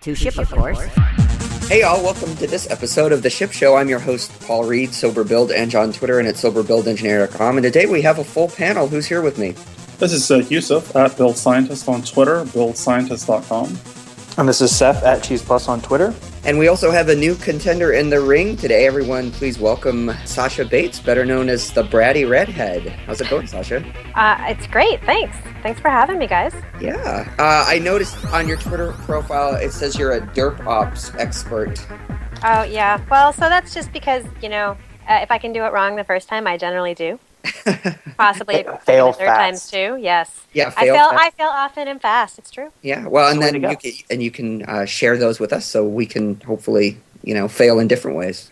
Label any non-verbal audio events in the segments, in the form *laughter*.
life? To ship, of course. Hey, all, welcome to this episode of The Ship Show. I'm your host, Paul Reed, Sober Build, and on Twitter and at SoberBuildEngineer.com. And today we have a full panel. Who's here with me? This is uh, Yusuf at Build Scientist on Twitter, buildscientist.com. And this is Seth at Cheese Plus on Twitter. And we also have a new contender in the ring today. Everyone, please welcome Sascha Bates, better known as the Bratty Redhead. How's it going, Sasha? Uh, it's great. Thanks. Thanks for having me, guys. Yeah. Uh, I noticed on your Twitter profile it says you're a derp ops expert. Oh, yeah. Well, so that's just because, you know, uh, if I can do it wrong the first time, I generally do. *laughs* Possibly fail third fast. times too. Yes. Yeah, I fail fail. fast. I fail often and fast. It's true. Yeah. Well, and then the way to you can, and you can uh, share those with us, so we can hopefully, you know, fail in different ways.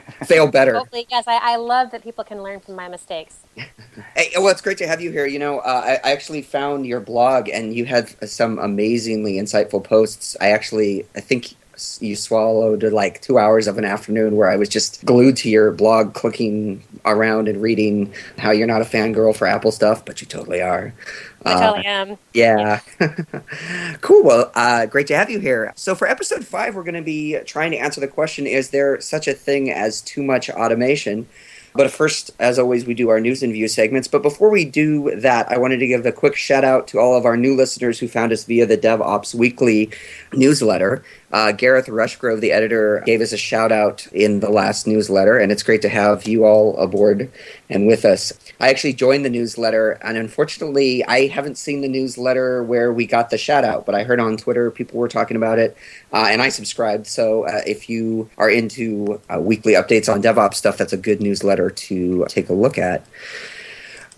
*laughs* fail better. Hopefully, yes. I, I love that people can learn from my mistakes. *laughs* Hey, well, it's great to have you here. You know, uh, I, I actually found your blog, and you had some amazingly insightful posts. I actually, I think you swallowed like two hours of an afternoon where I was just glued to your blog, clicking around and reading how you're not a fangirl for Apple stuff, but you totally are. I Uh, totally am. yeah. *laughs* cool. Well, uh, great to have you here. So, for episode five, we're going to be trying to answer the question Is there such a thing as too much automation? But first, as always, we do our news and view segments. But before we do that, I wanted to give a quick shout out to all of our new listeners who found us via the DevOps Weekly newsletter. Uh, Gareth Rushgrove, the editor, gave us a shout out in the last newsletter, and it's great to have you all aboard and with us. I actually joined the newsletter, and unfortunately, I haven't seen the newsletter where we got the shout out, but I heard on Twitter people were talking about it, uh, and I subscribed. So uh, if you are into uh, weekly updates on DevOps stuff, that's a good newsletter to take a look at.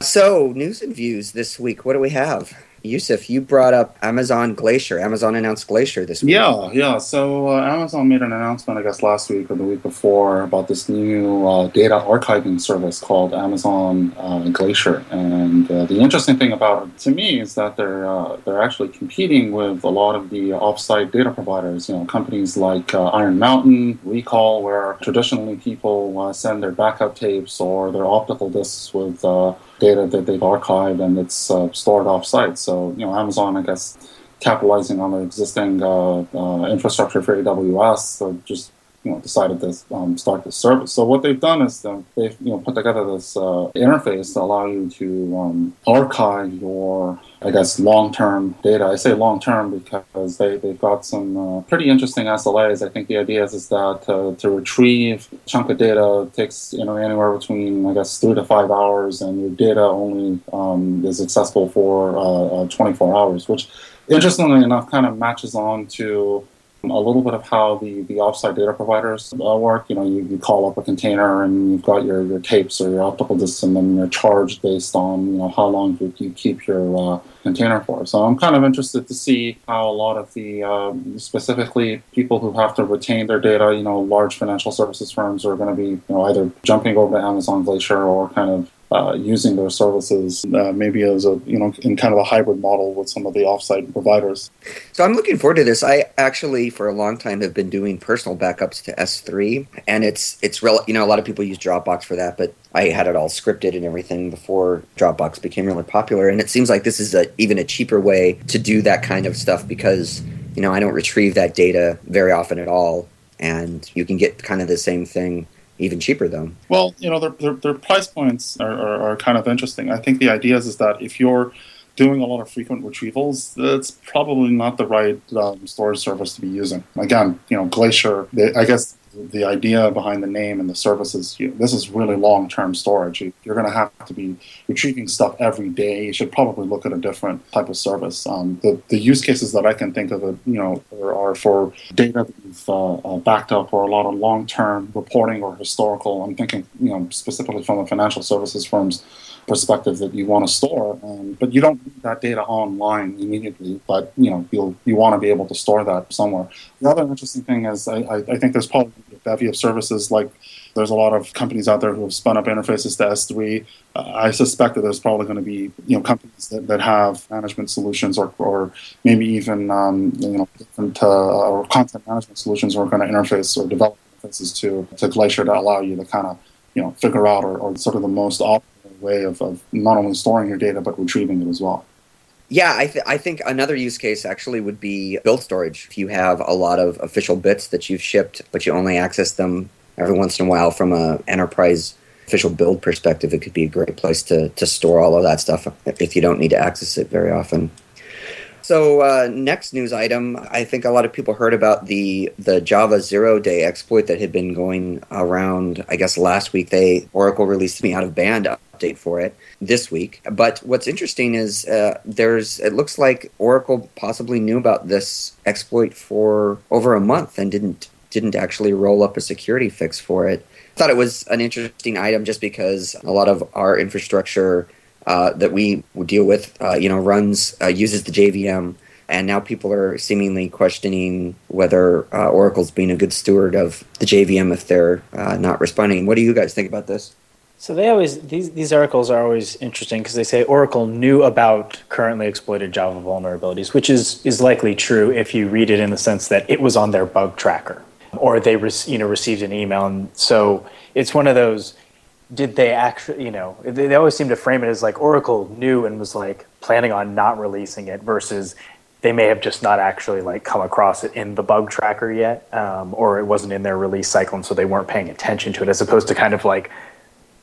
So, news and views this week. What do we have? Yusuf, you brought up Amazon Glacier. Amazon announced Glacier this week. Yeah, yeah. So uh, Amazon made an announcement, I guess, last week or the week before about this new uh, data archiving service called Amazon uh, Glacier. And uh, the interesting thing about it to me is that they're uh, they're actually competing with a lot of the offsite data providers. You know, companies like uh, Iron Mountain, Recall, where traditionally people send their backup tapes or their optical discs with data that they've archived and it's uh, stored offsite. So, you know, Amazon, I guess, capitalizing on their existing uh, uh, infrastructure for AWS, so just you know decided to um, start this service. So what they've done is uh, they've you know put together this uh, interface to allow you to um, archive your I guess long-term data. I say long-term because they they've got some uh, pretty interesting SLAs. I think the idea is, is that uh, to retrieve chunk of data takes you know anywhere between I guess three to five hours, and your data only um, is accessible for uh, uh, 24 hours, which interestingly enough kind of matches on to a little bit of how the, the offsite data providers uh, work. You know, you, you call up a container and you've got your, your tapes or your optical disks, and then you're charged based on you know how long you, you keep your uh, container for. So I'm kind of interested to see how a lot of the um, specifically people who have to retain their data, you know, large financial services firms are going to be you know either jumping over to Amazon Glacier or kind of uh, using their services uh, maybe as a you know in kind of a hybrid model with some of the offsite providers. So I'm looking forward to this. I actually, for a long time, have been doing personal backups to S3, and it's it's rel- you know a lot of people use Dropbox for that, but I had it all scripted and everything before Dropbox became really popular, and it seems like this is a even a cheaper way to do that kind of stuff because you know I don't retrieve that data very often at all, and you can get kind of the same thing even cheaper though. Well, you know, their, their, their price points are, are, are kind of interesting. I think the idea is, is that if you're doing a lot of frequent retrievals, that's probably not the right um, storage service to be using. Again, you know, Glacier, they, I guess the idea behind the name and the services, you this is really long-term storage. You, you're going to have to be retrieving stuff every day. You should probably look at a different type of service. Um, the, the use cases that I can think of, you know, are, are for data that you've uh, uh, backed up or a lot of long-term reporting or historical. I'm thinking, you know, specifically from the financial services firms perspective that you want to store, um, but you don't need that data online immediately. But you know, you'll you want to be able to store that somewhere. The other interesting thing is, I, I, I think there's probably a bevy of services like there's a lot of companies out there who have spun up interfaces to S3. Uh, I suspect that there's probably going to be you know companies that, that have management solutions or, or maybe even um, you know different uh, or content management solutions are going to interface or develop interfaces to to Glacier to allow you to kind of you know figure out or, or sort of the most optimal way of, of not only storing your data but retrieving it as well. Yeah, I, th- I think another use case actually would be build storage. If you have a lot of official bits that you've shipped, but you only access them every once in a while from a enterprise official build perspective, it could be a great place to, to store all of that stuff if you don't need to access it very often. So uh, next news item, I think a lot of people heard about the the Java zero day exploit that had been going around. I guess last week they Oracle released the out of band update for it this week. But what's interesting is uh, there's it looks like Oracle possibly knew about this exploit for over a month and didn't didn't actually roll up a security fix for it. Thought it was an interesting item just because a lot of our infrastructure uh, that we deal with, uh, you know, runs uh, uses the JVM, and now people are seemingly questioning whether uh, Oracle's being a good steward of the JVM if they're uh, not responding. What do you guys think about this? So they always these these articles are always interesting because they say Oracle knew about currently exploited Java vulnerabilities, which is is likely true if you read it in the sense that it was on their bug tracker or they re- you know received an email, and so it's one of those. Did they actually, you know, they, they always seem to frame it as like Oracle knew and was like planning on not releasing it versus they may have just not actually like come across it in the bug tracker yet, um, or it wasn't in their release cycle, and so they weren't paying attention to it, as opposed to kind of like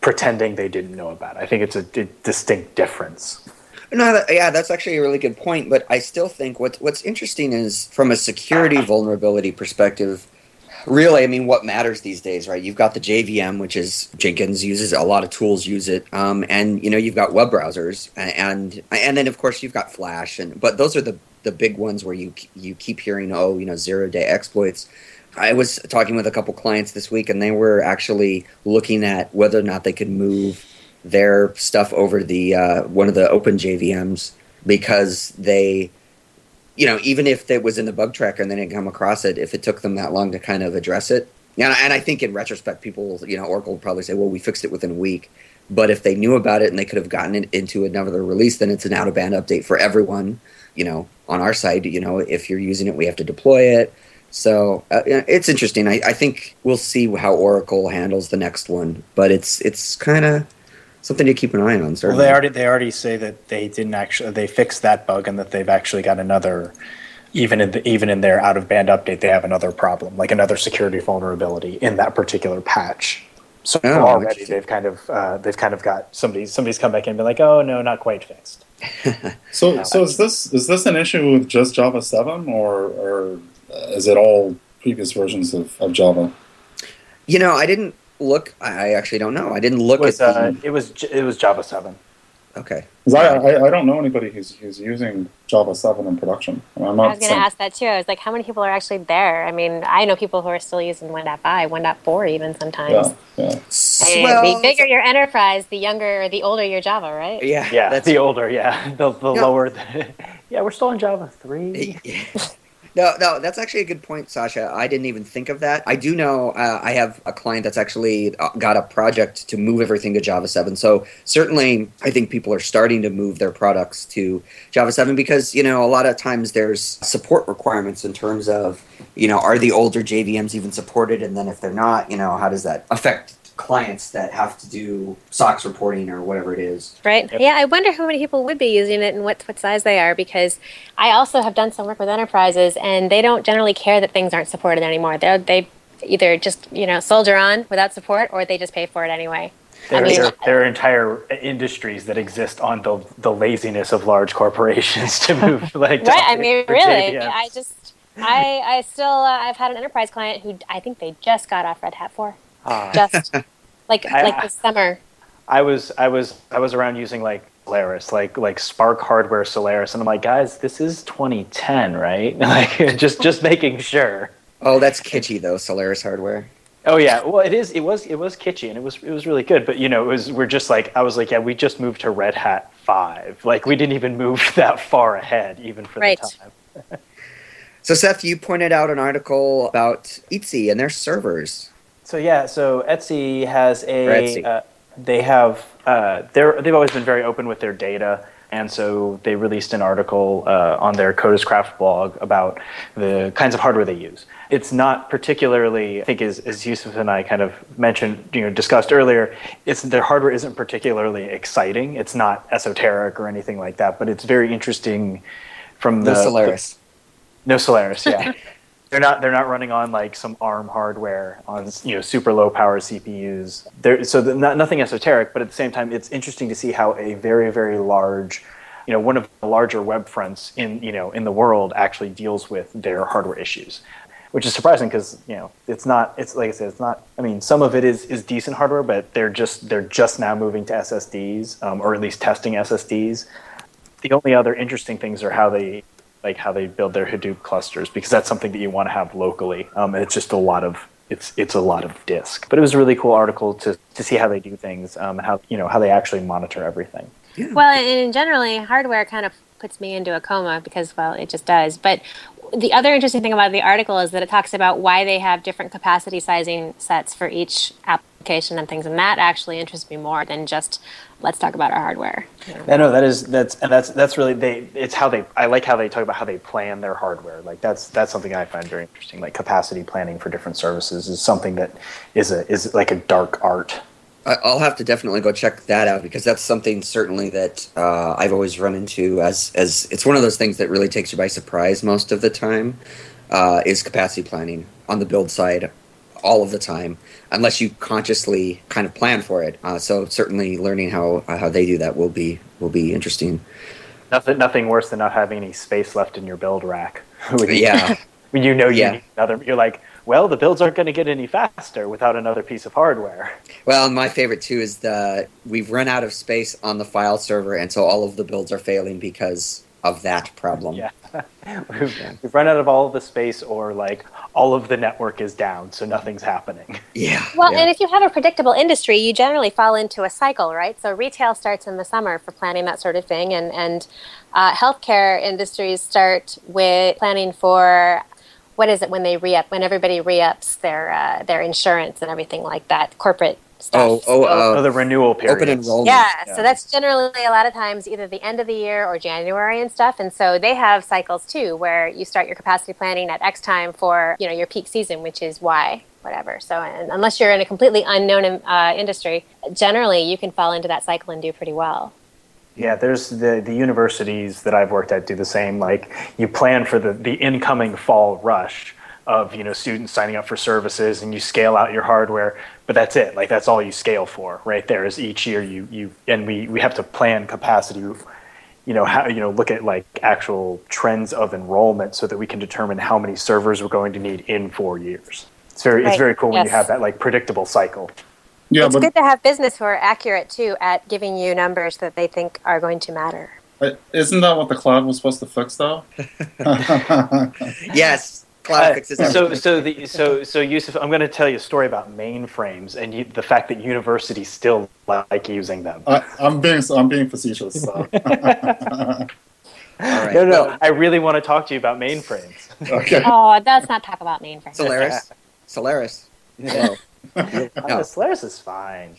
pretending they didn't know about it. I think it's a, a distinct difference. No, yeah, that's actually a really good point. But I still think what's what's interesting is from a security vulnerability perspective. Really, I mean, what matters these days, right? You've got the JVM, which is Jenkins uses a lot of tools use it, um, and you know you've got web browsers, and and then of course you've got Flash, and but those are the the big ones where you you keep hearing, oh, you know, zero day exploits. I was talking with a couple clients this week, and they were actually looking at whether or not they could move their stuff over the uh, one of the open JVMs because they, you know, even if it was in the bug tracker and they didn't come across it, if it took them that long to kind of address it, and, and I think in retrospect, people, you know, Oracle would probably say, well, we fixed it within a week. But if they knew about it and they could have gotten it into another release, then it's an out of band update for everyone. You know, on our side, you know, if you're using it, we have to deploy it. So uh, it's interesting. I, I, think we'll see how Oracle handles the next one, but it's it's kind of something to keep an eye on. Certainly. Well, they already they already say that they didn't actually they fixed that bug and that they've actually got another. Even in the, even in their out of band update, they have another problem, like another security vulnerability in that particular patch. So Oh, already they've kind of uh, they've kind of got somebody somebody's come back in and been like, oh no, not quite fixed. *laughs* So, so is this is this an issue with just Java seven, or or is it all previous versions of, of Java? You know, I didn't look. I I actually don't know. I didn't look It was at the. uh, it was it was Java seven. Okay. I, I I don't know anybody who's who's using Java seven in production. I mean, I'm I was going to saying- ask that too. I was like, how many people are actually there? I mean, I know people who are still using 1.5, 1.4 even sometimes. Yeah, yeah. And Well, the bigger your enterprise, the younger or the older your Java, right? Yeah. Yeah, That's the older, yeah, *laughs* the, the Yeah. lower. The, *laughs* yeah, we're still in Java three. *laughs* No, no, that's actually a good point, Sascha. I didn't even think of that. I do know uh, I have a client that's actually uh, got a project to move everything to Java 7. So certainly, I think people are starting to move their products to Java 7 because, you know, a lot of times there's support requirements in terms of, you know, are the older JVMs even supported? And then if they're not, you know, how does that affect clients that have to do SOX reporting or whatever it is? Right? Yep. Yeah, I wonder how many people would be using it and what, what size they are because I also have done some work with enterprises and they don't generally care that things aren't supported anymore. They they either just, you know, soldier on without support or they just pay for it anyway. There, I mean- there, there are entire industries that exist on the the laziness of large corporations to move *laughs* like. right? I mean, really, JVMs. I just, I, I still, uh, I've had an enterprise client who I think they just got off Red Hat 4. Ah. Just like, *laughs* I- like this summer. I was I was I was around using like Solaris, like like SPARC hardware Solaris, and I'm like, guys, this is 2010, right? *laughs* Like just just making sure. Oh, that's kitschy, though, Solaris hardware. Oh yeah, well it is. It was it was kitschy and it was it was really good. But you know, it was we're just like I was like, yeah, we just moved to Red Hat five. Like we didn't even move *laughs* that far ahead, even for Right. the time. So, Seth, you pointed out an article about Etsy and their servers. So yeah, so Etsy has a Etsy. uh, they have uh, they're they've always been very open with their data. And so they released an article uh, on their Code as Craft blog about the kinds of hardware they use. It's not particularly, I think, as, as Yusuf and I kind of mentioned, you know, discussed earlier, it's their hardware isn't particularly exciting. It's not esoteric or anything like that, but it's very interesting from the No Solaris. no Solaris, yeah. *laughs* they're not they're not running on like some ARM hardware on you know super low power CPUs. They're, so the, not, nothing esoteric, but at the same time, it's interesting to see how a very very large, you know, one of the larger web fronts in you know in the world actually deals with their hardware issues. Which is surprising because you know it's not it's like I said it's not I mean some of it is is decent hardware but they're just they're just now moving to SSDs um, or at least testing SSDs. The only other interesting things are how they like how they build their Hadoop clusters because that's something that you want to have locally. Um, and it's just a lot of it's it's a lot of disk. But it was a really cool article to to see how they do things, um, how you know how they actually monitor everything. Well, and generally, hardware kind of puts me into a coma because, well, it just does. But the other interesting thing about the article is that it talks about why they have different capacity sizing sets for each application and things, and that actually interests me more than just let's talk about our hardware. I know that is that's and that's that's really they it's how they I like how they talk about how they plan their hardware. Like that's that's something I find very interesting. Like capacity planning for different services is something that is a is like a dark art. I- I'll have to definitely go check that out because that's something certainly that uh, I've always run into as as it's one of those things that really takes you by surprise most of the time uh, is capacity planning on the build side all of the time unless you consciously kind of plan for it. Uh, so certainly learning how how they do that will be will be interesting. Nothing nothing worse than not having any space left in your build rack. *laughs* Yeah. *laughs* when you know you Yeah. need another you're like, well, the builds aren't going to get any faster without another piece of hardware. *laughs* Well, and my favorite too is the we've run out of space on the file server, and so all of the builds are failing because of that problem. Yeah. we've, we've run out of all of the space or like all of the network is down, so nothing's happening. *laughs* Yeah. Well, yeah. and if you have a predictable industry, you generally fall into a cycle, right? So retail starts in the summer for planning that sort of thing, and and uh, healthcare industries start with planning for what is it when they re up when everybody re ups their uh, their insurance and everything like that, corporate stuff. Oh, oh, So- uh, oh, the renewal period. open enrollment. yeah, Yeah. so that's generally a lot of times either the end of the year or January and stuff. And so they have cycles too, where you start your capacity planning at X time for you know your peak season, which is Y, whatever. So and unless you're in a completely unknown uh, industry, generally you can fall into that cycle and do pretty well. Yeah, there's the, the universities that I've worked at do the same. Like you plan for the, the incoming fall rush of you know students signing up for services and you scale out your hardware, but that's it. Like that's all you scale for right there is each year you you and we, we have to plan capacity you know how you know look at like actual trends of enrollment so that we can determine how many servers we're going to need in four years. It's very it's very cool when you have that like predictable cycle. Yeah, it's but good to have business who are accurate too at giving you numbers that they think are going to matter. isn't that what the cloud was supposed to fix, though? *laughs* Yes, cloud Uh, fixes so so the so so Yusuf, I'm going to tell you a story about mainframes and you, the fact that universities still like using them. I, I'm being I'm being facetious. So. *laughs* *laughs* All right. no, no, well, I really want to talk to you about mainframes. okay. *laughs* Oh, let's not talk about mainframes. Solaris. Solaris. Hello. Oh, Solaris is fine.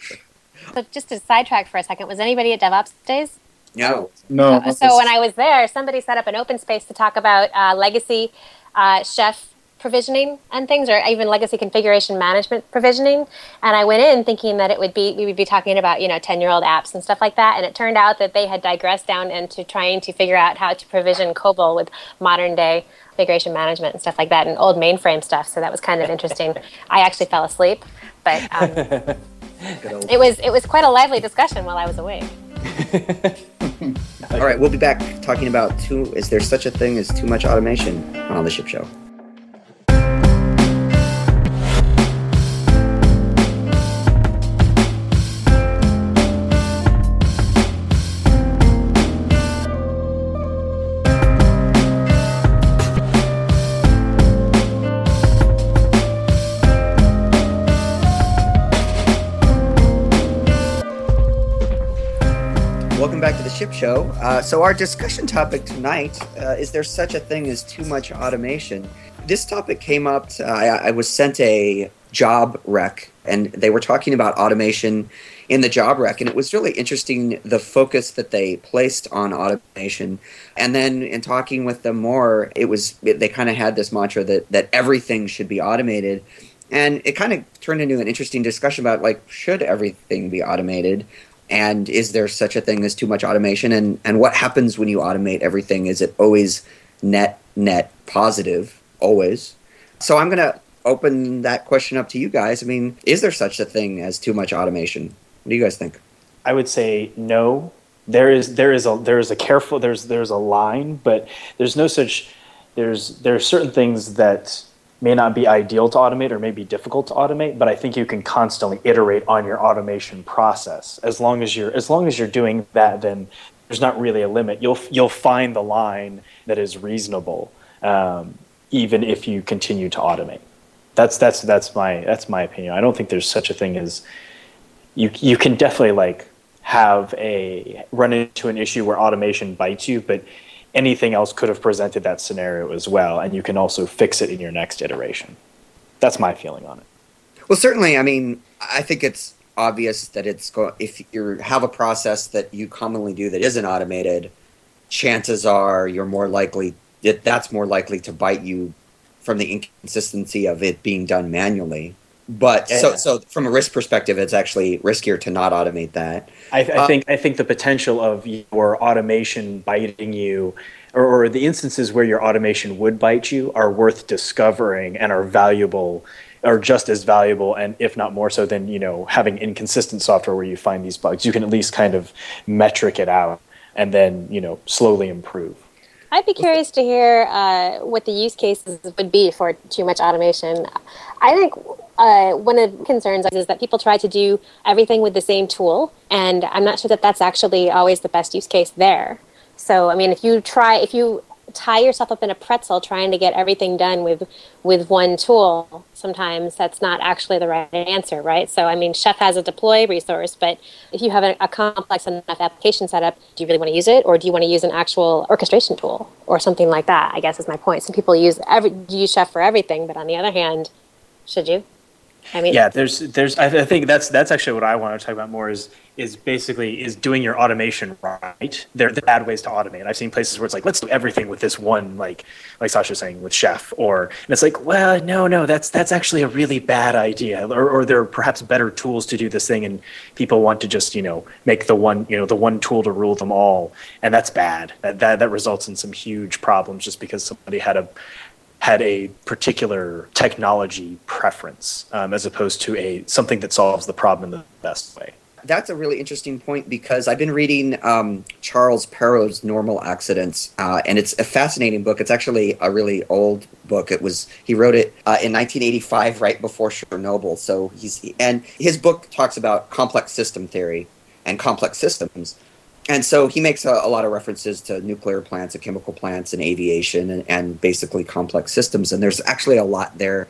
So just to sidetrack for a second, was anybody at DevOps Days? No. No. Uh, so when I was there, somebody set up an open space to talk about uh, legacy uh, chef provisioning and things, or even legacy configuration management provisioning. And I went in thinking that it would be we would be talking about you know ten year old apps and stuff like that. And it turned out that they had digressed down into trying to figure out how to provision COBOL with modern day configuration management and stuff like that, and old mainframe stuff. So that was kind of interesting. I actually fell asleep, but um, *laughs* it was it was quite a lively discussion while I was awake. *laughs* All right, we'll be back talking about too. Is there such a thing as too much automation on the ship show? Show. Uh, so, our discussion topic tonight uh, is there such a thing as too much automation? This topic came up. Uh, I, I was sent a job rec, and they were talking about automation in the job rec, and it was really interesting the focus that they placed on automation. And then in talking with them more, it was they kind of had this mantra that that everything should be automated, and it kind of turned into an interesting discussion about like should everything be automated, and is there such a thing as too much automation, and and what happens when you automate everything? Is it always net net positive always? So I'm gonna open that question up to you guys. I mean, is there such a thing as too much automation? What do you guys think? I would say no. There is there is a there is a careful there's there's a line, but there's no such there's there are certain things that may not be ideal to automate or may be difficult to automate, but I think you can constantly iterate on your automation process. As long as you're as long as you're doing that, then there's not really a limit. You'll you'll find the line that is reasonable, um, even if you continue to automate. That's that's that's my that's my opinion. I don't think there's such a thing as you you can definitely like have a run into an issue where automation bites you, but anything else could have presented that scenario as well, and you can also fix it in your next iteration. That's my feeling on it. Well, certainly. I mean, I think it's obvious that it's go- if you have a process that you commonly do that isn't automated, chances are you're more likely that that's more likely to bite you from the inconsistency of it being done manually. But yeah. so, so from a risk perspective, it's actually riskier to not automate that. I, I uh, think I think the potential of your automation biting you, or, or, the instances where your automation would bite you, are worth discovering and are valuable, are just as valuable, and if not more so than you know having inconsistent software where you find these bugs. You can at least kind of metric it out and then you know slowly improve. I'd be curious to hear uh, what the use cases would be for too much automation. I think uh, one of the concerns is that people try to do everything with the same tool, and I'm not sure that that's actually always the best use case there. So, I mean, if you try, if you tie yourself up in a pretzel trying to get everything done with with one tool sometimes that's not actually the right answer right? So i mean chef has a deploy resource but if you have a, a complex enough application setup do you really want to use it or do you want to use an actual orchestration tool or something like that i guess is my point. Some people use every use chef for everything but on the other hand should you I mean, yeah, there's, there's, I think that's that's actually what I want to talk about more is is basically is doing your automation right. There are bad ways to automate. I've seen places where it's like let's do everything with this one, like like Sascha was saying with Chef, or and it's like, well, no, no, that's that's actually a really bad idea, or or there are perhaps better tools to do this thing, and people want to just you know make the one you know the one tool to rule them all, and that's bad. That that that results in some huge problems just because somebody had a had a particular technology preference um, as opposed to a something that solves the problem in the best way. That's a really interesting point because I've been reading um, Charles Perrow's Normal Accidents, uh, and it's a fascinating book. It's actually a really old book. It was he wrote it uh, in 1985, right before Chernobyl. So he's and his book talks about complex system theory and complex systems and so he makes a, a, lot of references to nuclear plants and chemical plants and aviation and, and, basically complex systems. And there's actually a lot there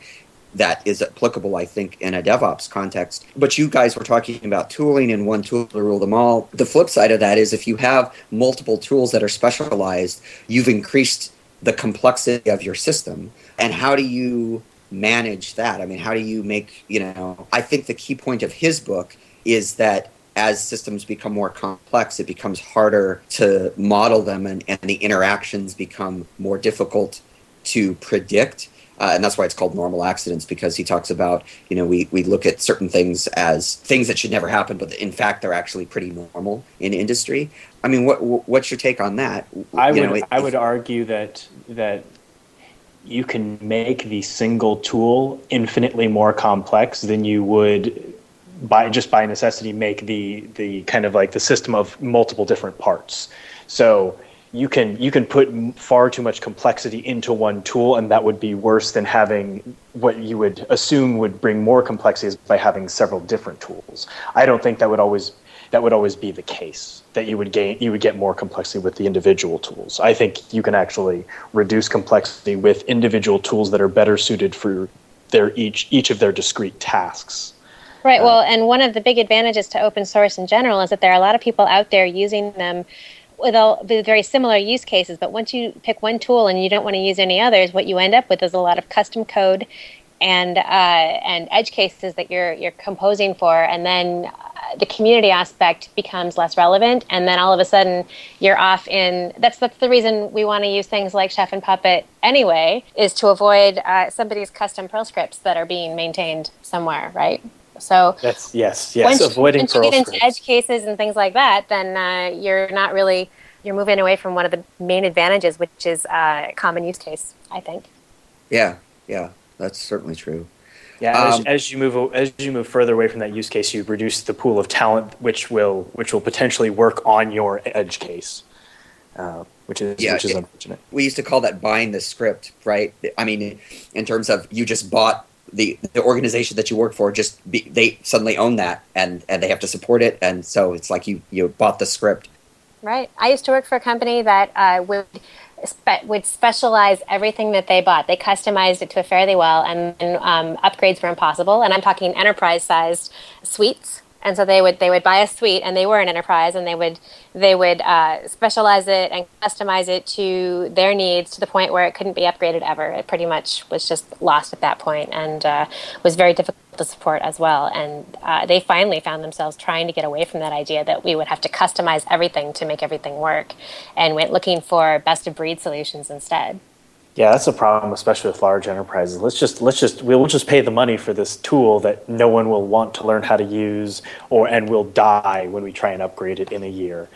that is applicable, I think, in a DevOps context. But you guys were talking about tooling and one tool to rule them all. The flip side of that is if you have multiple tools that are specialized, you've increased the complexity of your system. And how do you manage that? I mean, how do you make, you know, I think the key point of his book is that as systems become more complex, it becomes harder to model them and, and the interactions become more difficult to predict. Uh, and that's why it's called normal accidents because he talks about you know we, we look at certain things as things that should never happen but in fact they're actually pretty normal in industry i mean what what's your take on that i you would know, it, i would argue that that you can make the single tool infinitely more complex than you would by just by necessity make the the kind of like the system of multiple different parts. So you can you can put far too much complexity into one tool, and that would be worse than having what you would assume would bring more complexity by having several different tools. I don't think that would always that would always be the case that you would gain you would get more complexity with the individual tools. I think you can actually reduce complexity with individual tools that are better suited for their each each of their discrete tasks. Right. Well, and one of the big advantages to open source in general is that there are a lot of people out there using them with all with very similar use cases. But once you pick one tool and you don't want to use any others, what you end up with is a lot of custom code and uh, and edge cases that you're you're composing for, and then the community aspect becomes less relevant, and then all of a sudden you're off in. That's that's the reason we want to use things like Chef and Puppet anyway, is to avoid uh, somebody's custom Perl scripts that are being maintained somewhere, right? So that's yes, yes, once, avoiding once Perl you get into scripts. edge cases and things like that, then uh, you're not really you're moving away from one of the main advantages, which is uh, common use case. I think. Yeah, yeah, that's certainly true. Yeah, as, Um, as you move as you move further away from that use case, you reduce the pool of talent, which will which will potentially work on your edge case, uh, which is Yeah, which is it- unfortunate. we used to call that buying the script, right? I mean, in terms of you just bought the the organization that you work for, just be, they suddenly own that and and they have to support it, and so it's like you you bought the script. Right. I used to work for a company that uh, would would specialize everything that they bought. They customized it to it fairly well, and, and um, upgrades were impossible. And I'm talking enterprise-sized suites. And so they would they would buy a suite, and they were an enterprise, and they would they would uh, specialize it and customize it to their needs to the point where it couldn't be upgraded ever. It pretty much was just lost at that point, and uh, was very difficult to support as well. And uh, they finally found themselves trying to get away from that idea that we would have to customize everything to make everything work, and went looking for best of breed solutions instead. Yeah, that's a problem, especially with large enterprises. Let's just let's just we'll just pay the money for this tool that no one will want to learn how to use, or and will die when we try and upgrade it in a year.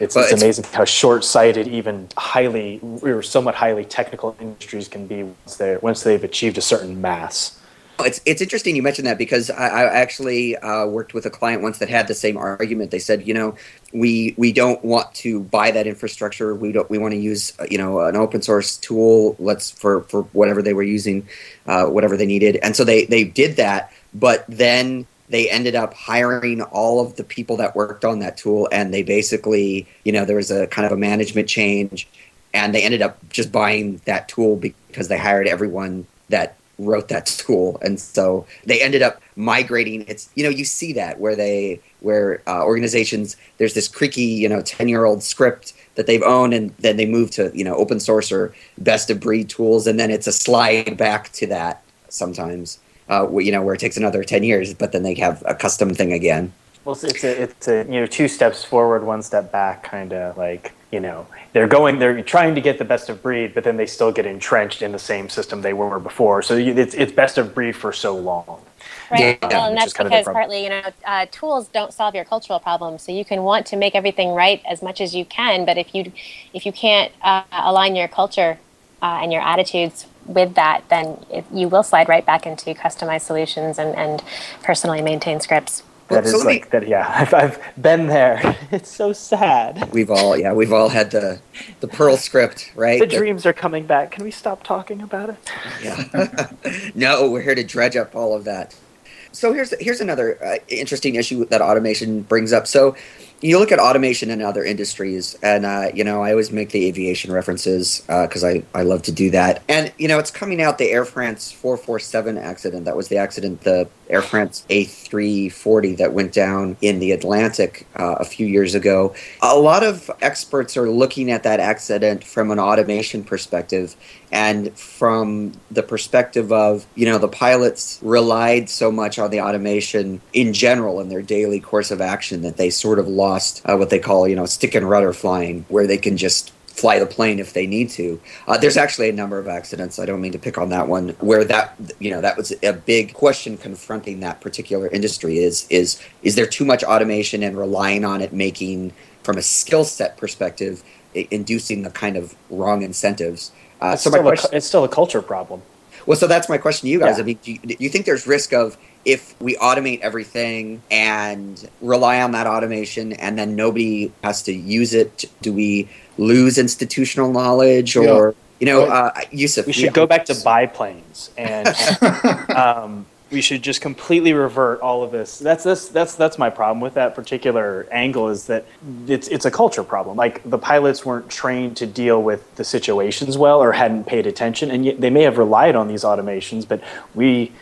It's, Well, it's it's- amazing how short-sighted even highly or somewhat highly technical industries can be once they once they've achieved a certain mass. It's it's interesting you mentioned that because I, I actually uh, worked with a client once that had the same argument. They said, you know, we we don't want to buy that infrastructure. We don't. We want to use uh, you know an open source tool. Let's for for whatever they were using, uh, whatever they needed. And so they they did that, but then they ended up hiring all of the people that worked on that tool, and they basically you know there was a kind of a management change, and they ended up just buying that tool because they hired everyone that wrote that tool and so they ended up migrating. It's you know you see that where they where uh, organizations there's this creaky you know 10 year old script that they've owned and then they move to you know open source or best of breed tools. And then it's a slide back to that sometimes uh, you know where it takes another 10 years but then they have a custom thing again Well, it's- it's a, it's a you know two steps forward, one step back, kind of like you know they're going they're trying to get the best of breed, but then they still get entrenched in the same system they were before. So you, it's it's best of breed for so long. Right. Yeah, well, and that's is kind of the because partly, you know, uh, tools don't solve your cultural problems. So you can want to make everything right as much as you can, but if you if you can't uh, align your culture uh, and your attitudes with that, then it, you will slide right back into customized solutions and, and personally maintained scripts. Well, That is so let me- like that. Yeah, *laughs* I've, I've been there. *laughs* It's so sad. we've all yeah we've all had the the Perl script right The That- dreams are coming back. Can we stop talking about it? Yeah. *laughs* no, we're here to dredge up all of that. So here's here's another uh, interesting issue that automation brings up. So you look at automation in other industries, and uh, you know I always make the aviation references because I I love to do that. And you know it's coming out the Air France 447 accident. That was the accident, the Air France A340 that went down in the Atlantic uh, a few years ago. A lot of experts are looking at that accident from an automation perspective and from the perspective of you know the pilots relied so much on the automation in general in their daily course of action that they sort of lost uh, what they call you know stick and rudder flying where they can just fly the plane if they need to uh, there's actually a number of accidents i don't mean to pick on that one where that you know that was a big question confronting that particular industry is is is there too much automation and relying on it making from a skill set perspective i- inducing the kind of wrong incentives uh, It's, so my still a, question, cu- it's still a culture problem. well, so that's my question to you guys. Yeah. I mean, do you, do you think there's risk of if we automate everything and rely on that automation, and then nobody has to use it? Do we lose institutional knowledge, or you know, uh, Yusuf? We you should know, go back to biplanes and *laughs* um, we should just completely revert all of this. That's this that's that's my problem with that particular angle is that it's it's a culture problem. Like the pilots weren't trained to deal with the situations well or hadn't paid attention, and yet they may have relied on these automations, but we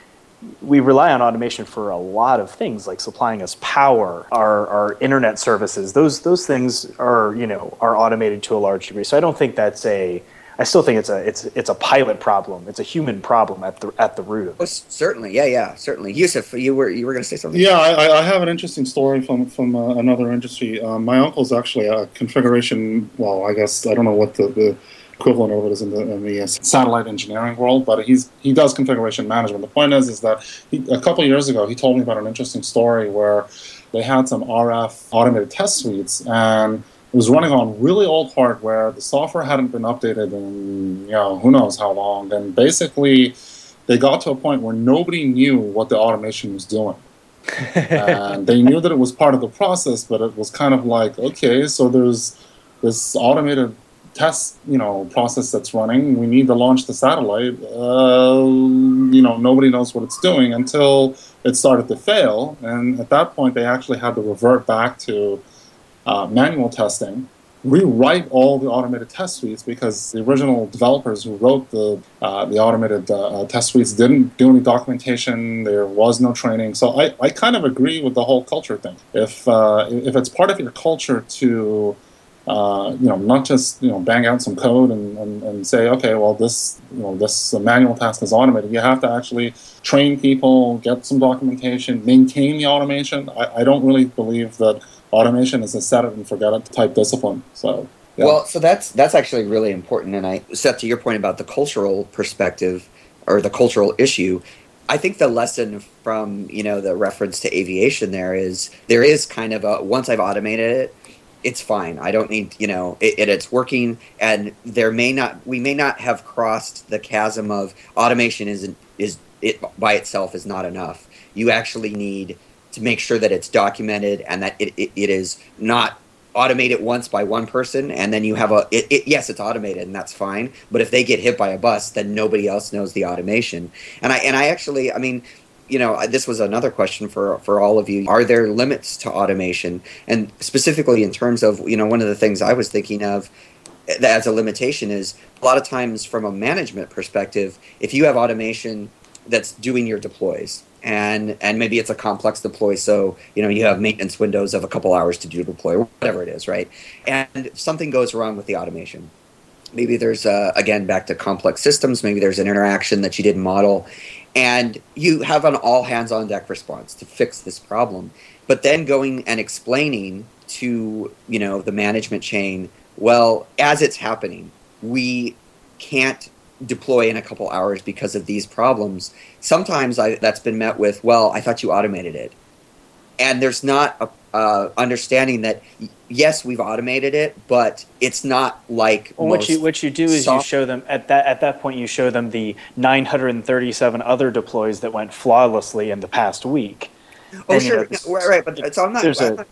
we rely on automation for a lot of things like supplying us power our, our internet services those those things are you know are automated to a large degree so i don't think that's a I still think it's a it's it's a pilot problem. It's a human problem at the at the root of Oh, it. s- certainly, yeah, yeah, certainly. Yusuf, you were you were going to say something? Yeah, I, I have an interesting story from from uh, another industry. Um, my uncle's actually a configuration. Well, I guess I don't know what the, the equivalent of it is in the, in the uh, satellite engineering world, but he's he does configuration management. The point is, is that he, a couple years ago he told me about an interesting story where they had some RF automated test suites and it was running on really old hardware. The software hadn't been updated in you know who knows how long, and basically they got to a point where nobody knew what the automation was doing and they knew that it was part of the process, but it was kind of like, okay, so there's this automated test, you know, process that's running. We need to launch the satellite. Uh, you know, nobody knows what it's doing until it started to fail, and at that point, they actually had to revert back to uh, manual testing. Rewrite all the automated test suites because the original developers who wrote the uh, the automated uh, uh, test suites didn't do any documentation. There was no training. So I, I kind of agree with the whole culture thing. If uh, if it's part of your culture to uh, you know not just you know bang out some code and, and, and say okay well this you know this manual task is automated. You have to actually train people, get some documentation, maintain the automation. I, I don't really believe that automation is a set it and forget it type discipline. So yeah. Well, so that's that's actually really important, and I Seth, to your point about the cultural perspective or the cultural issue. I think the lesson from you know the reference to aviation there is there is kind of a once I've automated it, it's fine. I don't need you know it, it, it's working, and there may not we may not have crossed the chasm of automation isn't is it by itself is not enough. You actually need to make sure that it's documented and that it, it, it is not automated once by one person and then you have a it, it, yes it's automated and that's fine but if they get hit by a bus then nobody else knows the automation and i and i actually i mean you know this was another question for for all of you. Are there limits to automation? And specifically in terms of you know one of the things i was thinking of as a limitation is a lot of times from a management perspective if you have automation that's doing your deploys and and maybe it's a complex deploy so you know you have maintenance windows of a couple hours to do a deploy whatever it is right? And something goes wrong with the automation maybe there's uh, again back to complex systems maybe there's an interaction that you didn't model and you have an all hands on deck response to fix this problem. But then going and explaining to you know the management chain well as it's happening we can't deploy in a couple hours because of these problems. Sometimes I, that's been met with well i thought you automated it and there's not a uh, understanding that yes we've automated it but it's not like Well, what you what you do is you show them at that at that point you show them the 937 other deploys that went flawlessly in the past week. Oh, And, you sure, know, no, right, right. But so I'm not. there's I'm a- not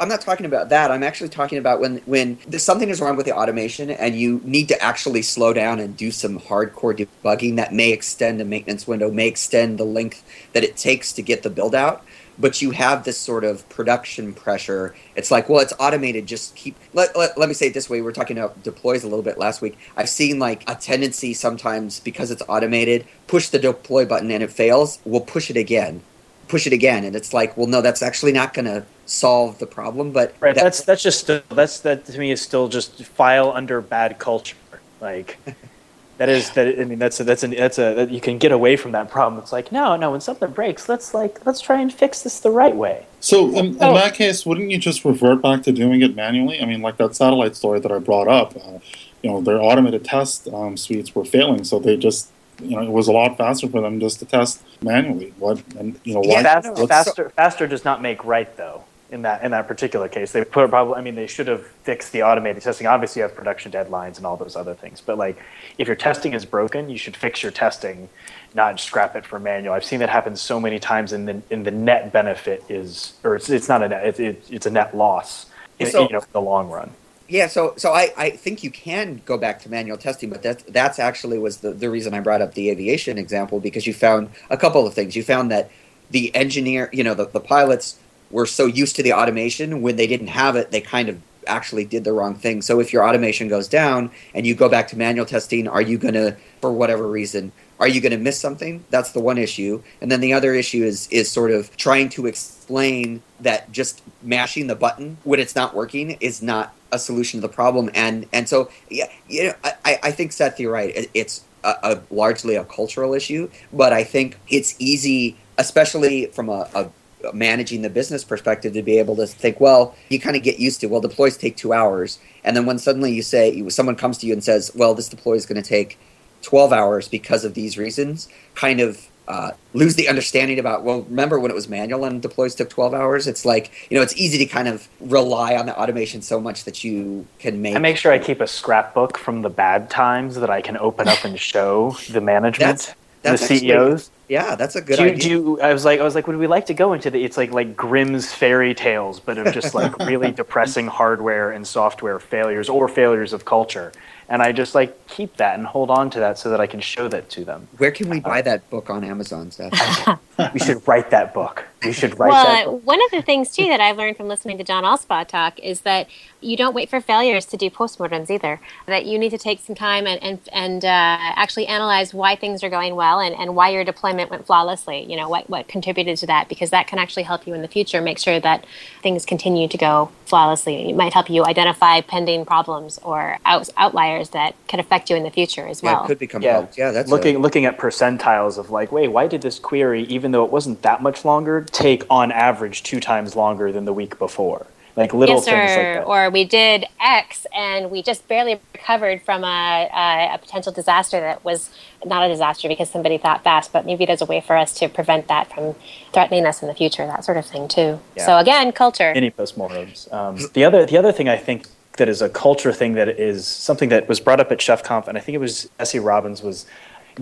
I'm not talking about that. I'm actually talking about when when something is wrong with the automation, and you need to actually slow down and do some hardcore debugging that may extend the maintenance window, may extend the length that it takes to get the build out. But you have this sort of production pressure. It's like, well, it's automated. Just keep. Let, let, let me say it this way. We were talking about deploys a little bit last week. I've seen like a tendency sometimes because it's automated, push the deploy button and it fails. We'll push it again push it again and it's like well no that's actually not going to solve the problem but Right. that- That's that's just still, that's that to me is still just file under bad culture. Like *laughs* that is that. I mean, that's a, that's a, that's a that you can get away from that problem. It's like no, no. When something breaks, let's like let's try and fix this the right way. So in, in Oh. that case, wouldn't you just revert back to doing it manually? I mean, like that satellite story that I brought up. Uh, you know, their automated test um, suites were failing, so they just you know it was a lot faster for them just to test manually. What and you know why? Yeah, Fast, no, faster faster does not make right though. In that in that particular case, they put probably. I mean, they should have fixed the automated testing. Obviously, you have production deadlines and all those other things. But like, if your testing is broken, you should fix your testing, not scrap it for manual. I've seen that happen so many times, and the in the net benefit is, or it's it's not a net. It, it, it's a net loss. In, So- you know, in the long run. Yeah so so I, I think you can go back to manual testing but that's that's actually was the, the reason i brought up the aviation example because you found a couple of things. You found that the engineer you know the, the pilots were so used to the automation when they didn't have it they kind of actually did the wrong thing. So if your automation goes down and you go back to manual testing are you going to for whatever reason are you going to miss something? That's the one issue. And then the other issue is is sort of trying to explain that just mashing the button when it's not working is not a solution to the problem. And and so yeah, you know, I, I think Seth, you're right. It, it's a, a largely a cultural issue, but I think it's easy, especially from a, a managing the business perspective to be able to think well you kind of get used to well deploys take two hours and then when suddenly you say someone comes to you and says well this deploy is going to take 12 hours because of these reasons kind of uh, lose the understanding about well remember when it was manual and deploys took 12 hours it's like you know it's easy to kind of rely on the automation so much that you can make I make sure I keep a scrapbook from the bad times that I can open up and show the management, That's- that's the actually- CEOs. yeah that's a good do you, idea do you, I was like, I was like, would we like to go into the? It's like like Grimm's fairy tales, but of just like really *laughs* depressing hardware and software failures or failures of culture. And I just like keep that and hold on to that so that I can show that to them. where can we uh, buy that book on amazon Seth? *laughs* We should write that book. We should write that. well, Book. one of the things too that I've learned from listening to John Allspaw talk is that you don't wait for failures to do postmortems either. That you need to take some time and and, and uh, actually analyze why things are going well and, and why your deployment went flawlessly. You know what what contributed to that because that can actually help you in the future make sure that things continue to go flawlessly. It might help you identify pending problems or out, outliers that could affect you in the future as yeah well. it could become Yeah, yeah that's looking a, looking at percentiles of like, wait, why did this query, even though it wasn't that much longer, take on average two times longer than the week before? Like little yes, things like or, that. or we did X and we just barely recovered from a, a, a potential disaster that was not a disaster because somebody thought fast, but maybe there's a way for us to prevent that from threatening us in the future, that sort of thing too. Yeah. So again, culture. any postmortems. Um, the other the other thing I think that is a culture thing that is something that was brought up at Chef Conf, and I think it was Jesse Robbins was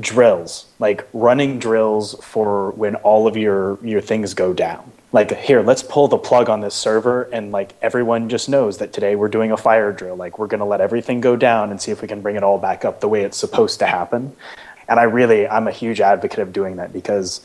drills, like running drills for when all of your your things go down. Like here, let's pull the plug on this server, and like everyone just knows that today we're doing a fire drill. Like we're going to let everything go down and see if we can bring it all back up the way it's supposed to happen. And I really, I'm a huge advocate of doing that because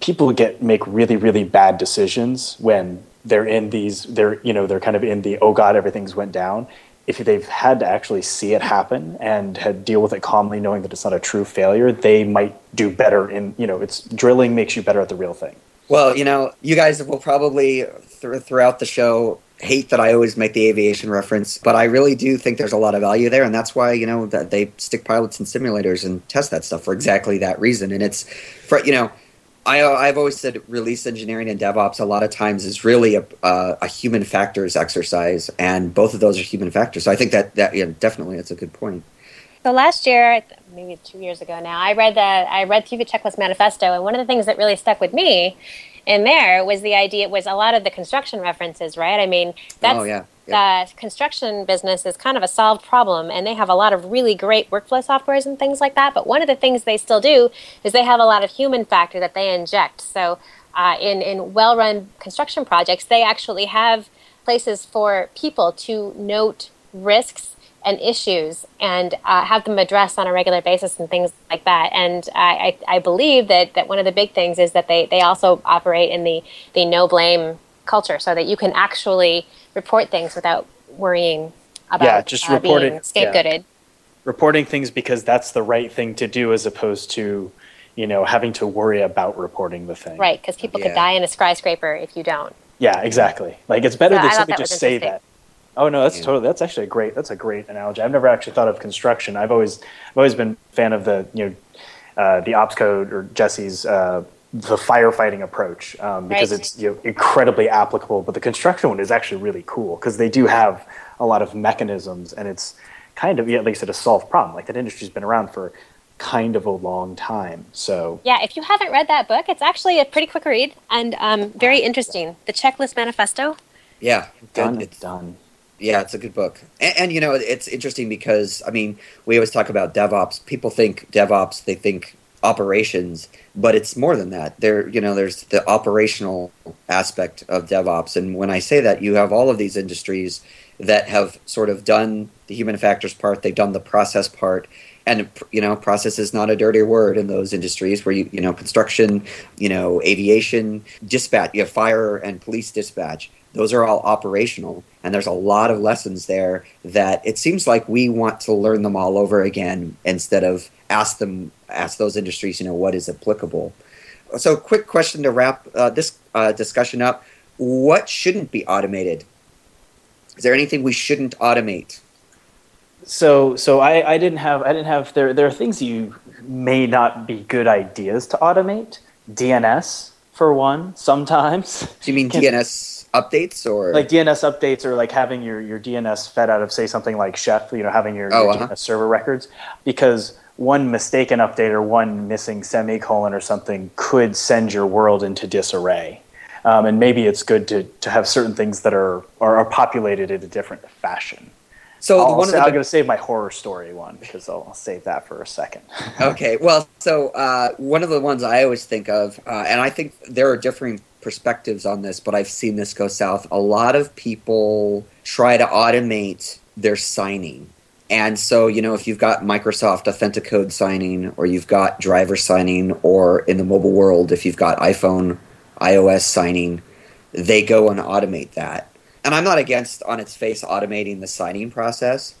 people get make really really bad decisions when they're in these they're you know they're kind of in the oh god everything's went down if they've had to actually see it happen and had deal with it calmly knowing that it's not a true failure they might do better in you know it's drilling makes you better at the real thing Well, you know, you guys will probably th- throughout the show hate that I always make the aviation reference, but I really do think there's a lot of value there, and that's why you know that they stick pilots in simulators and test that stuff for exactly that reason. And it's for you know. I, I've always said release engineering and DevOps a lot of times is really a, a human factors exercise, and both of those are human factors. So I think that that yeah, definitely that's a good point. So last year, maybe two years ago now, I read the I read through the checklist manifesto, and one of the things that really stuck with me in there was the idea was a lot of the construction references, right? I mean, that's oh yeah, the construction business is kind of a solved problem and they have a lot of really great workflow softwares and things like that but one of the things they still do is they have a lot of human factor that they inject so uh, in, in well-run construction projects they actually have places for people to note risks and issues and uh, have them addressed on a regular basis and things like that. And I, I, I believe that, that one of the big things is that they, they also operate in the, the no blame culture so that you can actually report things without worrying about Yeah, just uh, report being it, yeah. scapegoated. reporting things because that's the right thing to do as opposed to you know having to worry about reporting the thing Right, because people Yeah. could die in a skyscraper if you don't. Yeah, exactly. Like it's better So I that thought somebody just say that. Oh no, that's Yeah. totally that's actually a great that's a great analogy. I've never actually thought of construction. I've always I've always been a fan of the you know uh, the Opscode or Jesse's uh, the firefighting approach um, because Right. it's you know, incredibly applicable. But the construction one is actually really cool because they do have a lot of mechanisms and it's kind of yeah, at least at a solved problem. Like that industry's been around for kind of a long time. So Yeah, if you haven't read that book, it's actually a pretty quick read and um, very interesting. The Checklist Manifesto. yeah, done Good. it's done. Yeah, it's a good book. And, and you know, it's interesting because I mean, we always talk about DevOps. People think DevOps, they think operations, but it's more than that. There, you know, there's the operational aspect of DevOps, and when I say that, you have all of these industries that have sort of done the human factors part, they've done the process part, and you know, process is not a dirty word in those industries where you, you know, construction, you know, aviation, dispatch, you have fire and police dispatch those are all operational and there's a lot of lessons there that it seems like we want to learn them all over again instead of ask them ask those industries you know what is applicable so quick question to wrap uh, this uh, discussion up what shouldn't be automated Is there anything we shouldn't automate? So, so I, I didn't have, I didn't have. There, there are things you may not be good ideas to automate. DNS for one, sometimes. Do you mean Can- DNS updates or like DNS updates or like having your, your DNS fed out of say something like Chef, you know, having your, Oh, your uh-huh. DNS server records, because one mistaken update or one missing semicolon or something could send your world into disarray. Um, and maybe it's good to, to have certain things that are, are, are populated in a different fashion. So I'll, one of the, I'm going to save my horror story one because I'll, I'll save that for a second. *laughs* okay well so uh, one of the ones i always think of uh, and i think there are differing perspectives on this but i've seen this go south. A lot of people try to automate their signing. And so you know if you've got microsoft authenticode signing or you've got driver signing or in the mobile world if you've got iphone ios signing they go and automate that and i'm not against on its face automating the signing process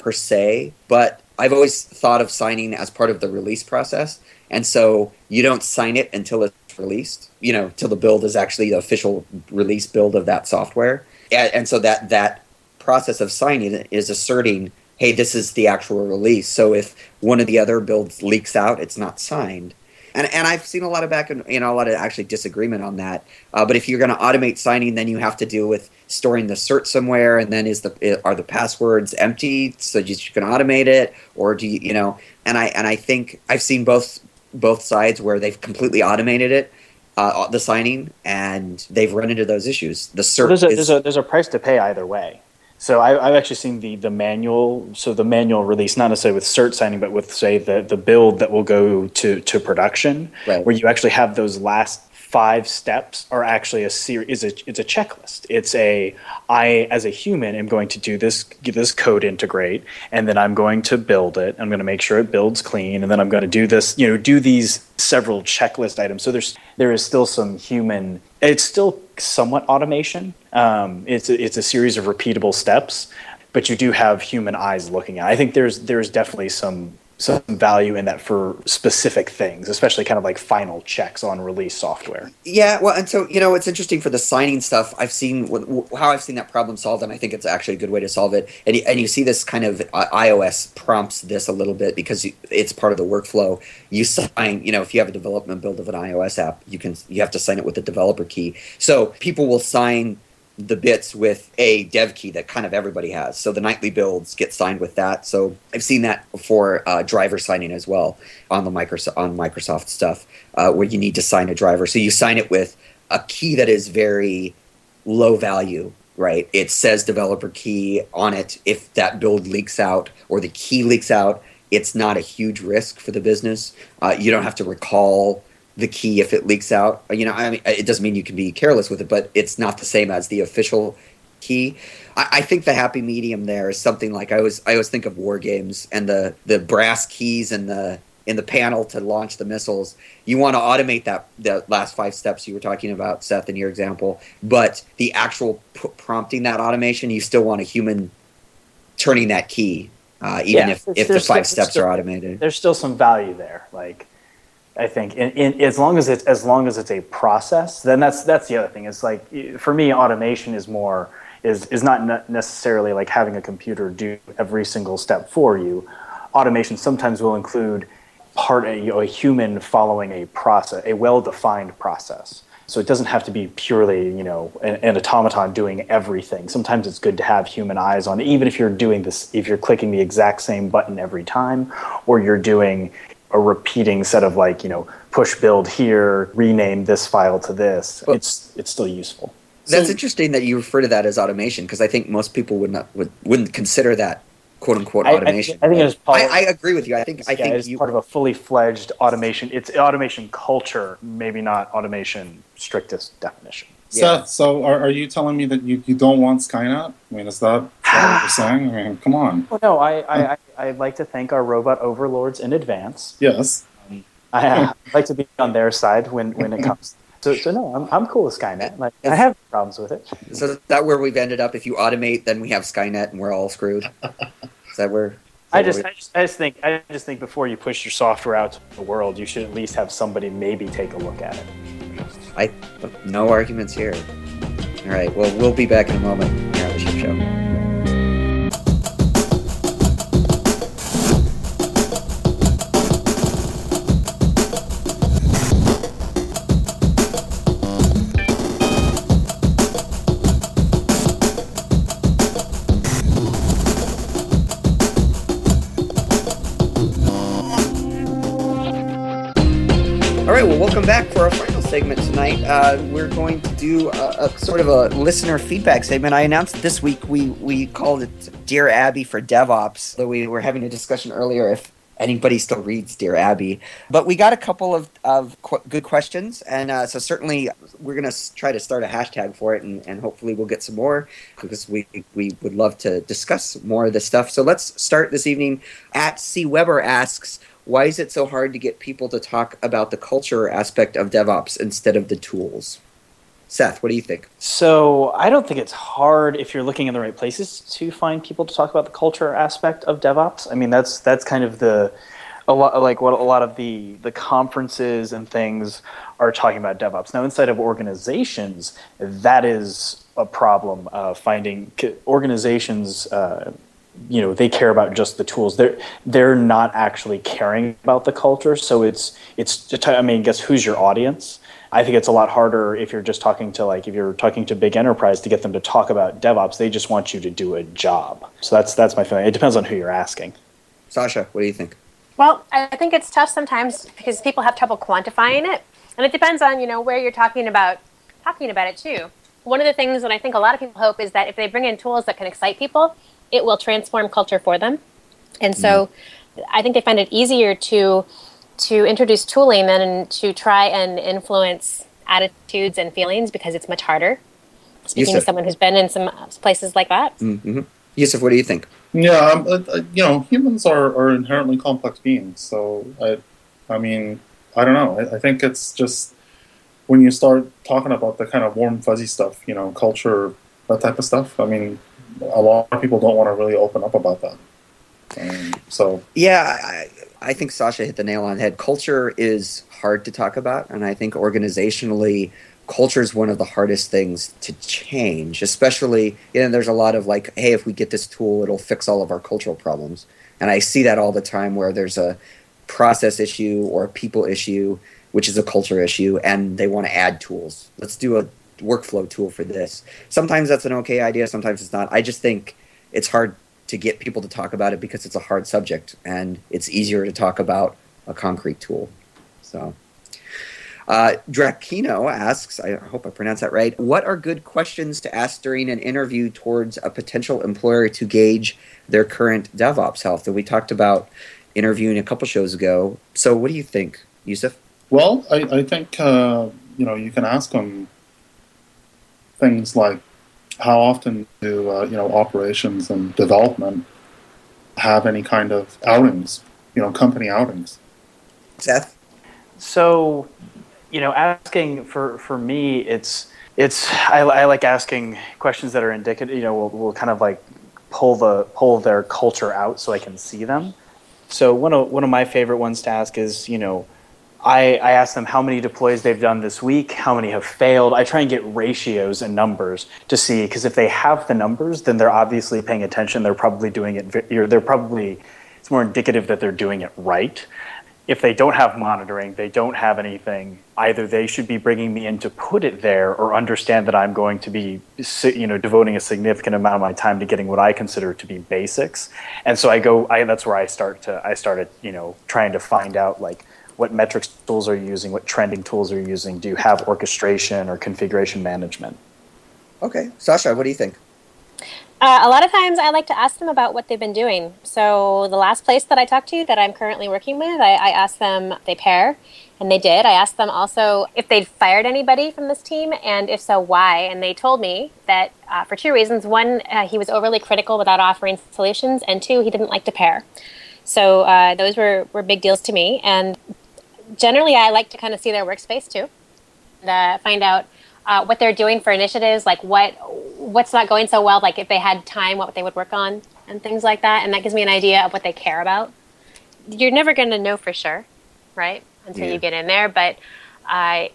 per se, but I've always thought of signing as part of the release process. And so you don't sign it until it's released, you know, till the build is actually the official release build of that software. And, so that that process of signing is asserting, hey, this is the actual release. So if one of the other builds leaks out, it's not signed. And, and I've seen a lot of back and you know a lot of actually disagreement on that. Uh, but if you're going to automate signing, then you have to deal with storing the cert somewhere, and then is the are the passwords empty so you can automate it, or do you you know? And I and I think I've seen both both sides where they've completely automated it, uh, the signing, and they've run into those issues. The cert there's, a, is there's, a, there's a price to pay either way. So I, I've actually seen the, the manual, so the manual release, not necessarily with cert signing, but with say the, the build that will go to, to production, Right. where you actually have those last five steps are actually a series. Is a it's a checklist. It's a I as a human am going to do this, give this code integrate, and then I'm going to build it. I'm going to make sure it builds clean, and then I'm going to do this. You know, do these several checklist items. So there's there is still some human. It's still somewhat automation. Um, it's a, it's a series of repeatable steps, but you do have human eyes looking at. it. I think there's there's definitely some some value in that for specific things, especially kind of like final checks on release software. Yeah, well, and so you know, it's interesting for the signing stuff. I've seen how I've seen that problem solved, and I think it's actually a good way to solve it. And and you see this kind of uh, iOS prompts this a little bit because it's part of the workflow. You sign, you know, if you have a development build of an iOS app, you can you have to sign it with the developer key. So people will sign the bits with a dev key that kind of everybody has. So the nightly builds get signed with that. So I've seen that for uh, driver signing as well on the Microsoft on Microsoft stuff, uh, where you need to sign a driver. So you sign it with a key that is very low value. Right, it says developer key on it. If that build leaks out or the key leaks out, it's not a huge risk for the business. Uh, you don't have to recall the key if it leaks out. You know, I mean, it doesn't mean you can be careless with it, but it's not the same as the official key. I, I think the happy medium there is something like I always I always think of war games and the the brass keys and the in the panel to launch the missiles. You want to automate that the last five steps you were talking about, Seth, in your example. But the actual p- prompting that automation, you still want a human turning that key, uh, even Yeah, if, if the five still- steps still- are automated. There's still some value there. Like I think, in, in, as long as it's as long as it's a process, then that's that's the other thing. It's like for me, automation is more is is not ne- necessarily like having a computer do every single step for you. Automation sometimes will include part a, you know, a human following a process, a well-defined process. So it doesn't have to be purely, you know, an, an automaton doing everything. Sometimes it's good to have human eyes on, it, even if you're doing this, if you're clicking the exact same button every time, or you're doing a repeating set of like, you know, push build here, rename this file to this. Well- it's it's still useful. That's So- interesting that you refer to that as automation because I think most people would not would wouldn't consider that quote unquote I- I automation. I think it's part- I, I agree with you. I think I yeah, think it's you, part of a fully fledged automation. It's automation culture, maybe not automation strictest definition. Yeah. Seth, so are, are you telling me that you, you don't want Skynet? I mean, is that, is that what *sighs* you're saying? I mean, come on. Well, no, I, I, I, I'd like to thank our robot overlords in advance. Yes. I, uh, like to be on their side when, when it comes. So, so no, I'm, I'm cool with Skynet. Like, I have problems with it. so is that where we've ended up. If you automate, then we have Skynet and we're all screwed. Is that where? is I just, where I just, I just think, I just think before you push your software out to the world, you should at least have somebody maybe take a look at it. I no arguments here. All right. Well, we'll be back in a moment here on the ship show. Tonight. Uh, we're going to do a, a sort of a listener feedback segment. I announced this week we we called it Dear Abby for DevOps. Though we were having a discussion earlier if anybody still reads Dear Abby, but we got a couple of, of qu- good questions, and uh, so certainly we're going to try to start a hashtag for it, and, and hopefully we'll get some more because we we would love to discuss more of this stuff. So let's start this evening. At C Weber asks why is it so hard to get people to talk about the culture aspect of DevOps instead of the tools? Seth, what do you think? So I don't think it's hard if you're looking in the right places to find people to talk about the culture aspect of DevOps. I mean, that's that's kind of the a lot like what a lot of the the conferences and things are talking about DevOps. Now, inside of organizations, that is a problem. Uh, finding organizations. Uh, you know they care about just the tools. They're they're not actually caring about the culture. So it's it's i mean guess who's your audience? I think it's a lot harder if you're just talking to like if you're talking to big enterprise to get them to talk about devops they just want you to do a job. So that's that's my feeling. It depends on who you're asking. Sascha what do you think? Well, I think it's tough sometimes because people have trouble quantifying it, and it depends on you know where you're talking about talking about it too. One of the things that I think a lot of people hope is that if they bring in tools that can excite people, it will transform culture for them. And so, I think they find it easier to to introduce tooling than to try and influence attitudes and feelings because it's much harder. Speaking Yusuf. to someone who's been in some places like that. Mm-hmm. Yusuf, what do you think? Yeah, um, uh, uh, you know, humans are, are inherently complex beings. So, I, I mean, I don't know. I, I think it's just when you start talking about the kind of warm, fuzzy stuff, you know, culture, that type of stuff. I mean, a lot of people don't want to really open up about that. Um, so, Yeah, I, I think Sascha hit the nail on the head. Culture is hard to talk about, and I think organizationally, culture is one of the hardest things to change. Especially, you know, there's a lot of like, hey, if we get this tool, it'll fix all of our cultural problems, and I see that all the time where there's a process issue or a people issue, which is a culture issue, and they want to add tools. Let's do a workflow tool for this. Sometimes that's an okay idea, sometimes it's not. I just think it's hard to get people to talk about it because it's a hard subject and it's easier to talk about a concrete tool. So, uh, Drakino asks, I hope I pronounced that right. What are good questions to ask during an interview towards a potential employer to gauge their current DevOps health? And we talked about interviewing a couple shows ago. So, what do you think, Yusuf? well, I, I think, uh, you know, you can ask them things like how often do, uh, you know, operations and development have any kind of outings, you know, company outings? Seth? So, you know, asking for for me, it's it's I, I like asking questions that are indicative. You know, will will kind of like pull the pull their culture out so I can see them. So one of one of my favorite ones to ask is, you know, I, I ask them how many deploys they've done this week, how many have failed. I try and get ratios and numbers to see because if they have the numbers, then they're obviously paying attention. They're probably doing it. They're probably it's more indicative that they're doing it right. If they don't have monitoring, they don't have anything. Either they should be bringing me in to put it there, or understand that I'm going to be, you know, devoting a significant amount of my time to getting what I consider to be basics. And so I go. I, that's where I start to. I started, you know, trying to find out like what metrics tools are you using, what trending tools are you using. Do you have orchestration or configuration management? Okay. Sascha, what do you think? Uh, a lot of times I like to ask them about what they've been doing. So the last place that I talked to that I'm currently working with, I, I asked them they pair, and they did. I asked them also if they'd fired anybody from this team, and if so, why. And they told me that uh, for two reasons: one, uh, he was overly critical without offering solutions, and two, he didn't like to pair. So uh, those were, were big deals to me. And generally, I like to kind of see their workspace too, and, uh, find out uh, what they're doing for initiatives, like what what's not going so well, like if they had time, what they would work on, and things like that. And that gives me an idea of what they care about. You're never going to know for sure, right, until Yeah. you get in there. But uh,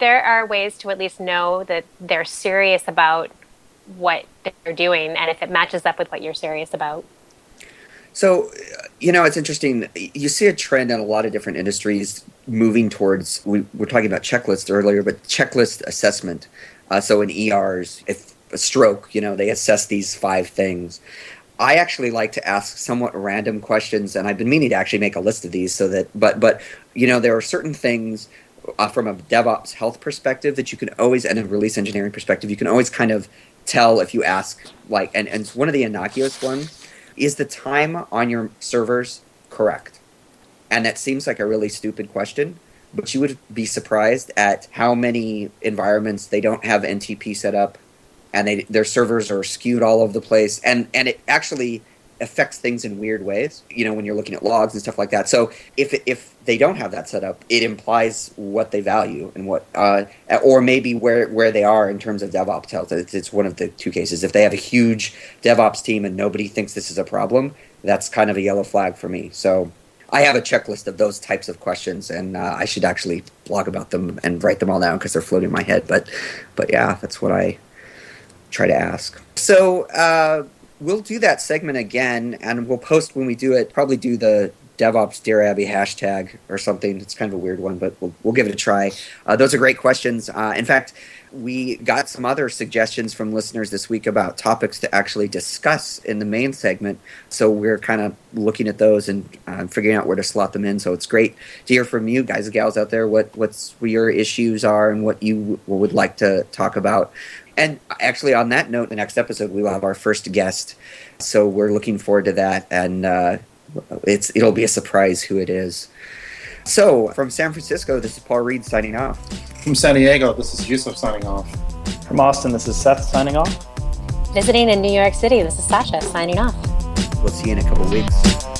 there are ways to at least know that they're serious about what they're doing and if it matches up with what you're serious about. So, you know, it's interesting. You see a trend in a lot of different industries moving towards, we were talking about checklists earlier, but checklist assessment. Uh, so in ERs, if a stroke, you know, they assess these five things. I actually like to ask somewhat random questions, and I've been meaning to actually make a list of these so that, but, but, you know, there are certain things uh, from a DevOps health perspective that you can always, and a release engineering perspective, you can always kind of tell if you ask, like, and, and one of the innocuous ones is the time on your servers correct? And that seems like a really stupid question, but you would be surprised at how many environments they don't have NTP set up and they, their servers are skewed all over the place. And, and it actually affects things in weird ways, you know, when you're looking at logs and stuff like that. So if, if they don't have that set up, it implies what they value and what, uh, or maybe where, where they are in terms of DevOps health. It's, it's one of the two cases. If they have a huge DevOps team and nobody thinks this is a problem, that's kind of a yellow flag for me. So I have a checklist of those types of questions, and uh, I should actually blog about them and write them all down because they're floating in my head. But, but yeah, that's what I try to ask. So uh, we'll do that segment again, and we'll post when we do it. Probably do the DevOps Dear Abby hashtag or something. It's kind of a weird one, but we'll, we'll give it a try. Uh, those are great questions. Uh, in fact, we got some other suggestions from listeners this week about topics to actually discuss in the main segment. So we're kind of looking at those and uh, figuring out where to slot them in. So it's great to hear from you guys and gals out there what what's what your issues are and what you would like to talk about. And actually, on that note, the next episode we will have our first guest. So we're looking forward to that, and uh, it's it'll be a surprise who it is. So from San Francisco, this is Paul Reed signing off. From San Diego, this is Yusuf signing off. From Austin, this is Seth signing off. Visiting in New York City, this is Sascha signing off. We'll see you in a couple weeks.